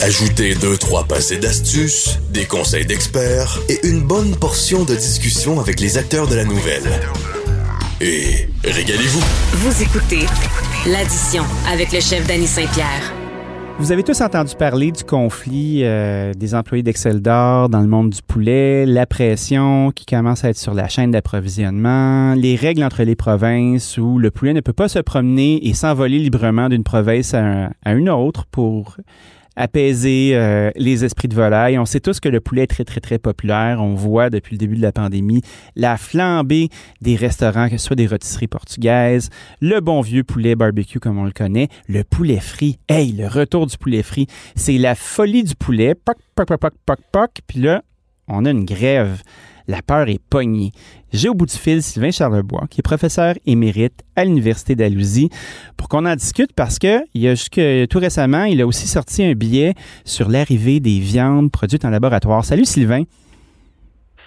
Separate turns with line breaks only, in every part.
Ajoutez deux, trois passés d'astuces, des conseils d'experts et une bonne portion de discussion avec les acteurs de la nouvelle. Et régalez-vous.
Vous écoutez l'addition avec le chef Danny Saint-Pierre.
Vous avez tous entendu parler du conflit euh, des employés d'Excel d'Or dans le monde du poulet, la pression qui commence à être sur la chaîne d'approvisionnement, les règles entre les provinces où le poulet ne peut pas se promener et s'envoler librement d'une province à, à une autre pour apaiser euh, les esprits de volaille. On sait tous que le poulet est très, très, très populaire. On voit depuis le début de la pandémie la flambée des restaurants, que ce soit des rôtisseries portugaises, le bon vieux poulet barbecue comme on le connaît, le poulet frit. Hey, le retour du poulet frit, c'est la folie du poulet. Poc, poc, poc, poc, poc, poc. Puis là, on a une grève. La peur est pognée. J'ai au bout du fil Sylvain Charlebois, qui est professeur émérite à l'Université d'Alousie, pour qu'on en discute parce que il y a jusque tout récemment, il a aussi sorti un billet sur l'arrivée des viandes produites en laboratoire. Salut Sylvain.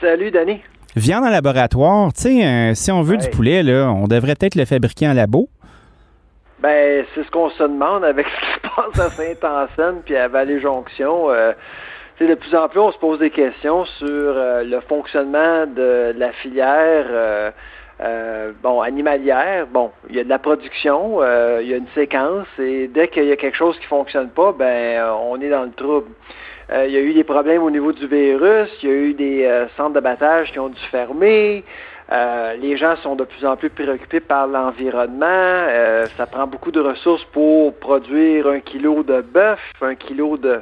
Salut Danny.
Viande en laboratoire, tu sais, euh, si on veut du poulet, là, on devrait peut-être le fabriquer en labo.
Ben, c'est ce qu'on se demande avec ce qui se passe à Saint-Anselme puis à Vallée-Jonction. Euh, de plus en plus, on se pose des questions sur euh, le fonctionnement de, la filière euh, euh, bon, animalière. Bon, il y a de la production, il y a une séquence, et dès qu'il y a quelque chose qui fonctionne pas, ben on est dans le trouble. il y a eu des problèmes au niveau du virus, il y a eu des centres d'abattage qui ont dû fermer. les gens sont de plus en plus préoccupés par l'environnement. ça prend beaucoup de ressources pour produire un kilo de bœuf, un kilo de,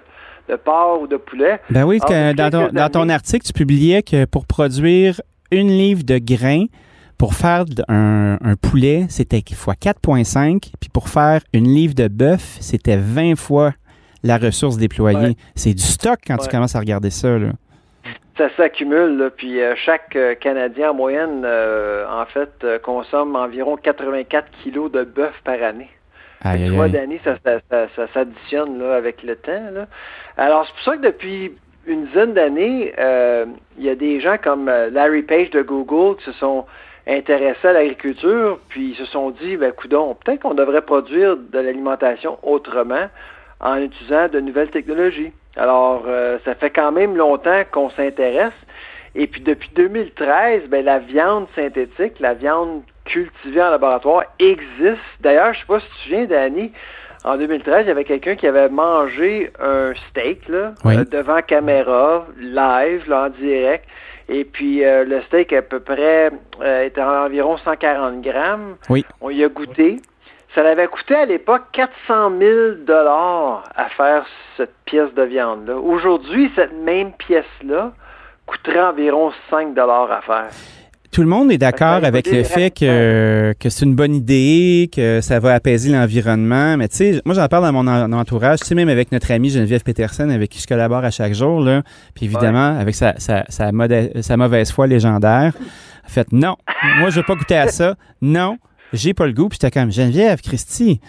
de porc ou de poulet.
Ben oui, ah, dans, ton, article, tu publiais que pour produire une livre de grains, pour faire un, poulet, c'était fois 4,5, puis pour faire une livre de bœuf, c'était 20 fois la ressource déployée. C'est du stock quand tu commences à regarder ça. Là.
Ça s'accumule, puis euh, chaque euh, Canadien en moyenne, euh, en fait, consomme environ 84 kilos de bœuf par année. Aïe, mois d'année, ça, ça, s'additionne avec le temps. Alors, c'est pour ça que depuis une dizaine d'années, euh, il y a des gens comme euh, Larry Page de Google qui se sont intéressés à l'agriculture, puis ils se sont dit, ben, coudon, peut-être qu'on devrait produire de l'alimentation autrement en utilisant de nouvelles technologies. Alors, euh, ça fait quand même longtemps qu'on s'intéresse. Et puis depuis 2013, ben, la viande synthétique, la viande cultivée en laboratoire existe. D'ailleurs, je sais pas si tu viens, Danny, en 2013, il y avait quelqu'un qui avait mangé un steak là, euh, devant caméra, live, là, en direct. Et puis euh, le steak à peu près euh, était environ 140 grammes.
Oui.
On y a goûté. Ça l'avait coûté à l'époque 400 000 dollars à faire cette pièce de viande-là. Aujourd'hui, cette même pièce-là coûterait environ 5 dollars à faire.
Tout le monde est d'accord avec le fait que, que c'est une bonne idée, que ça va apaiser l'environnement. Mais tu sais, moi j'en parle dans mon entourage, tu sais, même avec notre amie Geneviève Peterson, avec qui je collabore à chaque jour, là. Puis évidemment, avec sa, sa, sa, sa, mauvaise foi légendaire, en fait, non, moi je veux pas goûter à ça. Non, j'ai pas le goût. Puis j'étais comme Geneviève, Christy. Tu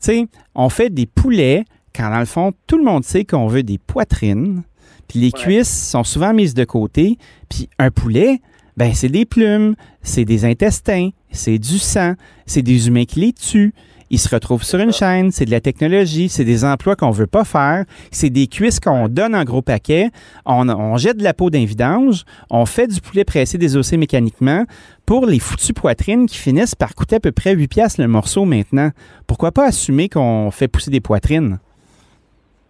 sais, on fait des poulets quand dans le fond, tout le monde sait qu'on veut des poitrines. Puis les cuisses sont souvent mises de côté. Puis un poulet, ben c'est des plumes, c'est des intestins, c'est du sang, c'est des humains qui les tuent. Ils se retrouvent sur une chaîne, c'est de la technologie, c'est des emplois qu'on veut pas faire, c'est des cuisses qu'on donne en gros paquets, on, jette de la peau d'un vidange, on fait du poulet pressé désossé mécaniquement pour les foutues poitrines qui finissent par coûter à peu près 8 piastres le morceau maintenant. Pourquoi pas assumer qu'on fait pousser des poitrines?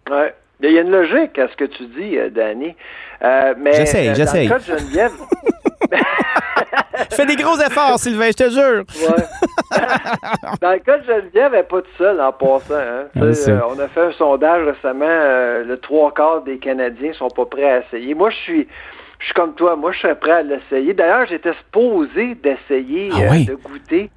Ouais. Il y a une logique à ce que tu dis, euh, Danny. Euh, mais
j'essaye,
euh, de Geneviève,
fais des gros efforts, Sylvain, je te jure.
Dans le cas de Geneviève, elle n'est pas toute seule en passant. Hein. Euh, on a fait un sondage récemment. Euh, le trois quarts des Canadiens sont pas prêts à essayer. Moi, je suis. Je suis comme toi, moi je serais prêt à l'essayer. D'ailleurs, j'étais supposé d'essayer, ah euh, de goûter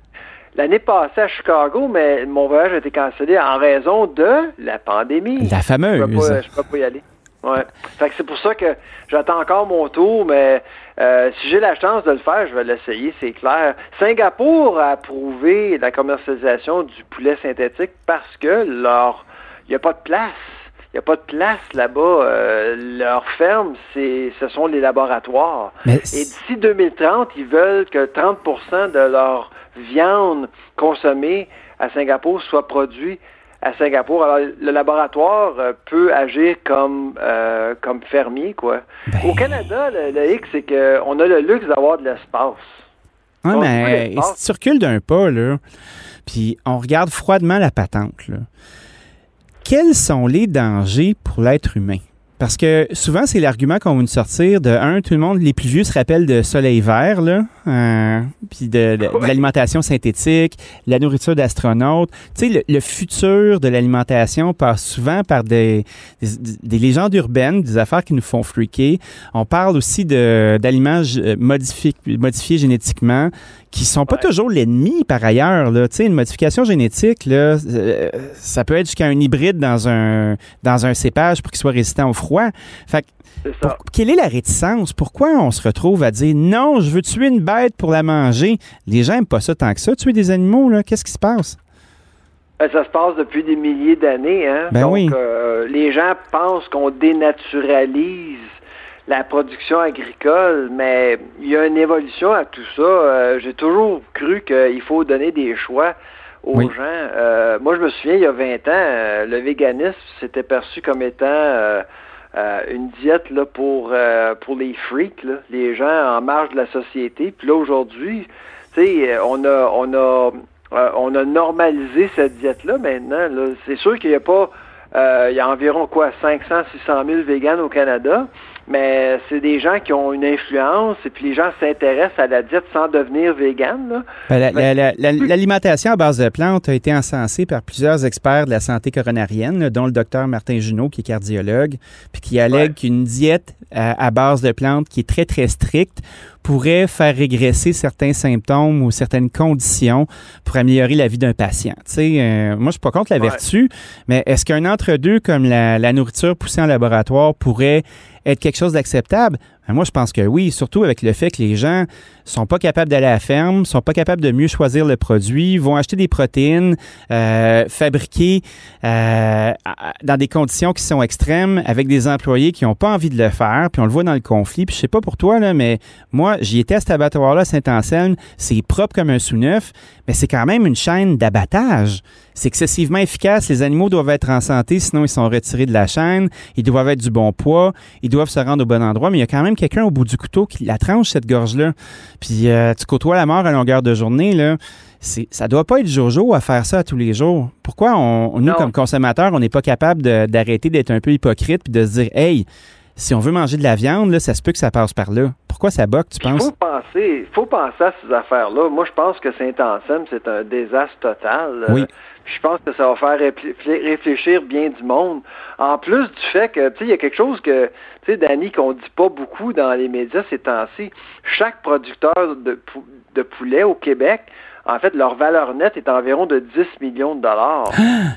l'année passée à Chicago, mais mon voyage a été cancellé en raison de la pandémie.
La fameuse. Je
ne peux, pas y aller. Ouais. Fait que c'est pour ça que j'attends encore mon tour, mais euh, si j'ai la chance de le faire, je vais l'essayer, c'est clair. Singapour a approuvé la commercialisation du poulet synthétique parce que leur il n'y a pas de place. Il n'y a pas de place là-bas. Euh, leur ferme, c'est, ce sont les laboratoires. Et d'ici 2030, ils veulent que 30% de leur viande consommée à Singapour soit produite à Singapour. Alors, le laboratoire euh, peut agir comme euh, comme fermier, quoi. Ben. Au Canada, le, X, c'est qu'on a le luxe d'avoir de l'espace.
Oui, mais si tu recules d'un pas, là, puis on regarde froidement la patente, là, quels sont les dangers pour l'être humain? Parce que souvent, c'est l'argument qu'on va nous sortir de un, tout le monde, les plus vieux se rappellent de soleil vert, là, euh, puis de, l'alimentation synthétique, la nourriture d'astronautes. Tu sais, le, futur de l'alimentation passe souvent par des, des, légendes urbaines, des affaires qui nous font freaker. On parle aussi d'aliments euh, modifiés, modifiés génétiquement qui sont pas toujours l'ennemi par ailleurs. Là. Tu sais, une modification génétique, là, euh, ça peut être jusqu'à un hybride dans un, dans un cépage pour qu'il soit résistant au froid. Fait quelle est la réticence? Pourquoi on se retrouve à dire non, je veux tuer une bête pour la manger? Les gens n'aiment pas ça tant que ça, tuer des animaux. là. Qu'est-ce qui se passe?
Ben, ça se passe depuis des milliers d'années. Hein?
Ben Donc,
euh, les gens pensent qu'on dénaturalise la production agricole, mais il y a une évolution à tout ça. Euh, j'ai toujours cru qu'il faut donner des choix aux gens. Euh, moi, je me souviens, il y a 20 ans, le véganisme s'était perçu comme étant une diète là, pour, pour les freaks, les gens en marge de la société. Puis là, aujourd'hui, on a, on, a, on a normalisé cette diète-là maintenant. C'est sûr qu'il n'y a pas... il y a environ quoi 500 600 000 véganes au Canada mais c'est des gens qui ont une influence et puis les gens s'intéressent à la diète sans devenir vegan.
Ben, l'alimentation à base de plantes a été encensée par plusieurs experts de la santé coronarienne, dont le docteur Martin Junot, qui est cardiologue, puis qui allègue qu'une diète à, base de plantes qui est très, très stricte pourrait faire régresser certains symptômes ou certaines conditions pour améliorer la vie d'un patient. Tu sais, euh, moi, je suis pas contre la vertu, mais est-ce qu'un entre-deux comme la, la nourriture poussée en laboratoire pourrait être quelque chose d'acceptable? Moi, je pense que oui, surtout avec le fait que les gens sont pas capables d'aller à la ferme, sont pas capables de mieux choisir le produit, vont acheter des protéines euh, fabriquées euh, dans des conditions qui sont extrêmes, avec des employés qui n'ont pas envie de le faire, puis on le voit dans le conflit. Puis je sais pas pour toi, mais moi, j'y étais à cet abattoir-là Saint-Anselme, c'est propre comme un sous-neuf, mais c'est quand même une chaîne d'abattage. C'est excessivement efficace. Les animaux doivent être en santé, sinon ils sont retirés de la chaîne. Ils doivent être du bon poids. Ils doivent se rendre au bon endroit. Mais il y a quand même quelqu'un au bout du couteau qui la tranche, cette gorge-là. Puis euh, tu côtoies la mort à longueur de journée, là. Ça doit pas être Jojo à faire ça tous les jours. Pourquoi on, nous, comme consommateurs, on n'est pas capable d'arrêter d'être un peu hypocrite puis de se dire, hey, si on veut manger de la viande, là, ça se peut que ça passe par là. Pourquoi ça boque, tu penses?
Il faut penser, faut penser à ces affaires-là. Moi, je pense que Saint-Anselme, c'est un désastre total.
Oui.
je pense que ça va faire réfléchir bien du monde. En plus du fait que, tu sais, il y a quelque chose que, tu sais, Danny, qu'on dit pas beaucoup dans les médias ces temps-ci. Chaque producteur de, de poulet au Québec, en fait, leur valeur nette est environ de 10 millions de dollars.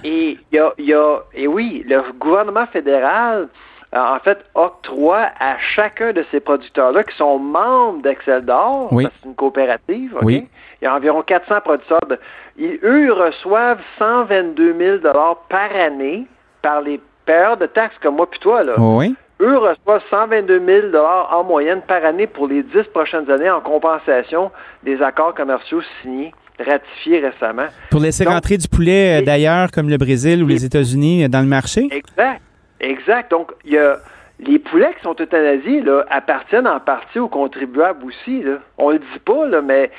et il y a, y a, et oui, le gouvernement fédéral, euh, en fait, octroie à chacun de ces producteurs-là qui sont membres d'Excel d'Or, c'est une coopérative, il y a environ 400 producteurs, de, ils, eux, ils reçoivent 122 000 par année par les payeurs de taxes comme moi puis toi. Là.
Oui.
Eux reçoivent 122 000 en moyenne par année pour les dix prochaines années en compensation des accords commerciaux signés ratifiés récemment.
Pour laisser rentrer du poulet euh, d'ailleurs, comme le Brésil ou les États-Unis, euh, dans le marché?
Exact. Exact. Donc, il y a les poulets qui sont euthanasiés là, appartiennent en partie aux contribuables aussi. Là. On le dit pas, là, mais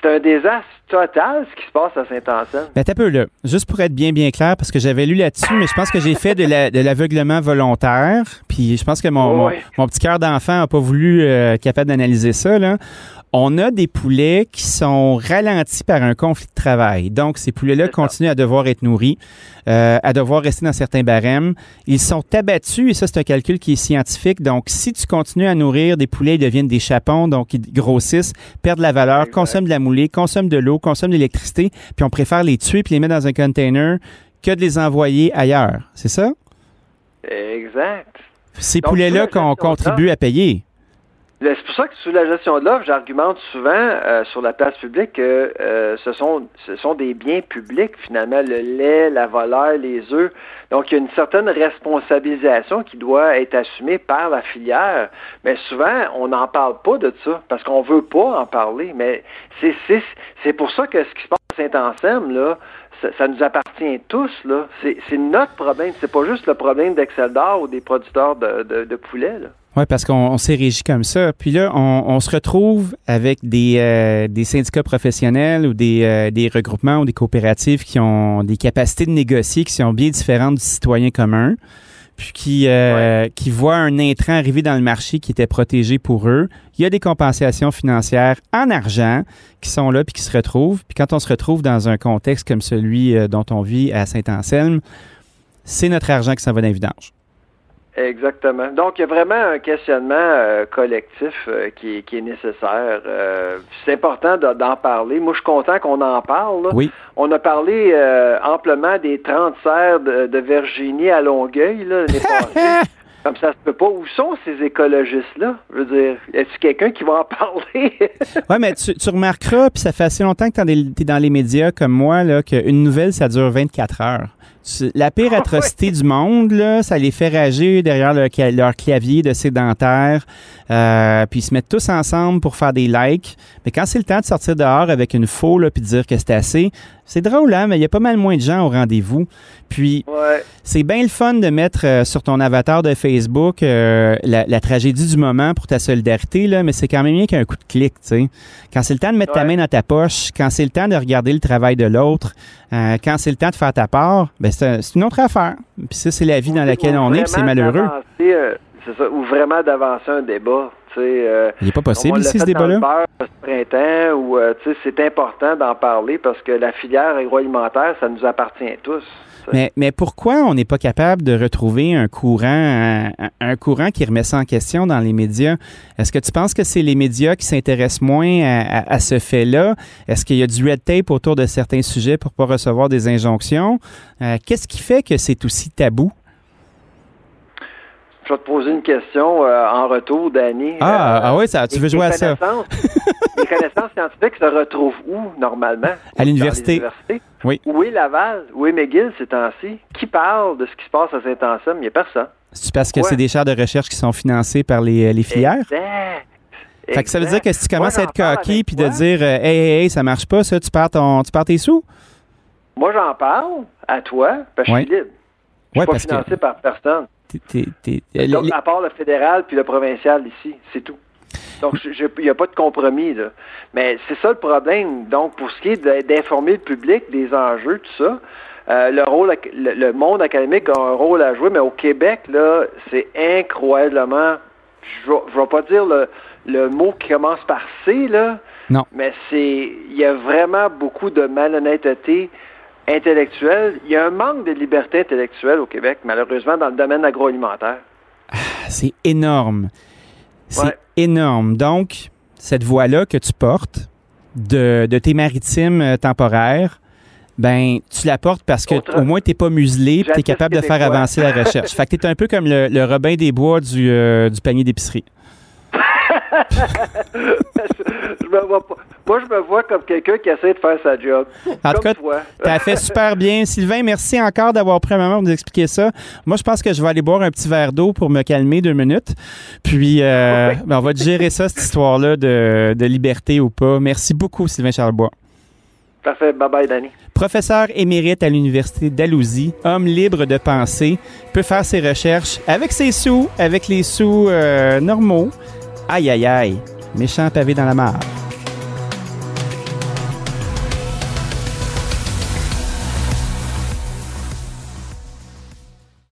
c'est un désastre total ce qui se passe à Saint-Anselme.
Ben, t'as peu là. Juste pour être bien, bien clair, parce que j'avais lu là-dessus, mais je pense que j'ai fait de, l'aveuglement volontaire. Puis je pense que mon, mon, petit cœur d'enfant n'a pas voulu euh, capable d'analyser ça. Là on a des poulets qui sont ralentis par un conflit de travail. Donc, ces poulets-là continuent à devoir être nourris, euh, à devoir rester dans certains barèmes. Ils sont abattus, et ça, c'est un calcul qui est scientifique. Donc, si tu continues à nourrir des poulets, ils deviennent des chapons, donc ils grossissent, perdent la valeur, consomment de la moulée, consomment de l'eau, consomment de l'électricité, puis on préfère les tuer puis les mettre dans un container que de les envoyer ailleurs. C'est ça?
Exact.
Ces poulets-là qu'on contribue à payer.
C'est pour ça que sur la gestion de l'offre, j'argumente souvent euh, sur la place publique que euh, ce sont ce sont des biens publics finalement, le lait, la volaille, les œufs. Donc il y a une certaine responsabilisation qui doit être assumée par la filière. Mais souvent on n'en parle pas de ça parce qu'on veut pas en parler. Mais c'est pour ça que ce qui se passe à Saint-Anselme là, ça, nous appartient tous, là. C'est notre problème. C'est pas juste le problème d'Excel d'or ou des producteurs de, poulet.
Oui, parce qu'on s'est régi comme ça. Puis là, on, se retrouve avec des, euh, des syndicats professionnels ou des, euh, des, regroupements ou des coopératives qui ont des capacités de négocier qui sont bien différentes du citoyen commun puis qui, euh, qui voient un intrant arriver dans le marché qui était protégé pour eux. Il y a des compensations financières en argent qui sont là puis qui se retrouvent. Puis quand on se retrouve dans un contexte comme celui euh, dont on vit à Saint-Anselme, c'est notre argent qui s'en va dans les
Exactement. Donc, il y a vraiment un questionnement euh, collectif euh, qui, est nécessaire. Euh, c'est important d'en parler. Moi, je suis content qu'on en parle.
Oui.
On a parlé amplement des 30 serres de, Virginie à Longueuil passée. Comme ça se peut pas. Où sont ces écologistes-là? Je veux dire, est-ce quelqu'un qui va en parler?
oui, mais tu, remarqueras, puis ça fait assez longtemps que tu es dans les médias comme moi, là, qu'une nouvelle, ça dure 24 heures. La pire ah, atrocité du monde, là, ça les fait rager derrière leur, clavier de sédentaire. Euh, puis ils se mettent tous ensemble pour faire des likes. Mais quand c'est le temps de sortir dehors avec une faux puis de dire que c'est assez, c'est drôle, hein, mais il y a pas mal moins de gens au rendez-vous. Puis, c'est bien le fun de mettre euh, sur ton avatar de Facebook euh, la, tragédie du moment pour ta solidarité, là, mais c'est quand même bien qu'un coup de clic, tu sais. Quand c'est le temps de mettre ta main dans ta poche, quand c'est le temps de regarder le travail de l'autre, euh, quand c'est le temps de faire ta part, ben c'est une autre affaire. Puis ça, c'est la vie dans laquelle on est, puis c'est malheureux.
c'est ça, ou vraiment d'avancer un débat.
Euh, il n'est pas possible ici ce débat-là?
printemps où euh, c'est important d'en parler parce que la filière agroalimentaire, ça nous appartient tous.
Mais, pourquoi on n'est pas capable de retrouver un courant, un, courant qui remet ça en question dans les médias? Est-ce que tu penses que c'est les médias qui s'intéressent moins à, ce fait-là? Est-ce qu'il y a du red tape autour de certains sujets pour pas recevoir des injonctions? Euh, qu'est-ce qui fait que c'est aussi tabou?
Je vais te poser une question euh, en retour, Danny.
Ah, euh, ah oui, ça, tu veux jouer à ça?
les connaissances scientifiques se retrouvent où, normalement?
À l'université. Oui.
Où est Laval? Où est McGill ces temps-ci? Qui parle de ce qui se passe à Saint-Anselme? Il n'y a personne.
C'est parce que c'est des chaires de recherche qui sont financées par les, les filières?
Exact.
Fait que ça veut dire que si tu commences à être coquille puis de dire hey, hey, hey, ça marche pas, ça, tu perds, ton, tu perds tes sous?
Moi, j'en parle à toi, parce que je suis libre. Je suis pas financé par personne. Donc, à part le fédéral puis le provincial ici, c'est tout. Donc, il n'y a pas de compromis. Là. Mais c'est ça le problème. Donc, pour ce qui est d'informer le public des enjeux, tout ça, euh, le rôle, le, monde académique a un rôle à jouer, mais au Québec, là, c'est incroyablement, je ne vais pas dire le, le, mot qui commence par C, là,
non.
mais c'est, il y a vraiment beaucoup de malhonnêteté intellectuelle. Il y a un manque de liberté intellectuelle au Québec, malheureusement, dans le domaine agroalimentaire.
Ah, c'est énorme. C'est énorme. Donc, cette voie-là que tu portes de, tes maritimes euh, temporaires, ben tu la portes parce que au moins tu n'es pas muselé, tu es capable de faire avancer la recherche. fait que tu es un peu comme le, Robin des Bois du, euh, du panier d'épicerie.
Je me vois pas. Moi, je me vois comme quelqu'un qui essaie de faire sa job.
En tout cas, tu as fait super bien. Sylvain, merci encore d'avoir pris un moment pour nous expliquer ça. Moi, je pense que je vais aller boire un petit verre d'eau pour me calmer deux minutes. Puis, euh, ben, on va gérer ça, cette histoire-là de, de liberté ou pas. Merci beaucoup, Sylvain Charlebois.
Parfait. Bye bye, Danny.
Professeur émérite à l'Université d'Alousie, homme libre de penser, peut faire ses recherches avec ses sous, avec les sous euh, normaux. Aïe, aïe, aïe. Méchant pavé dans la mare.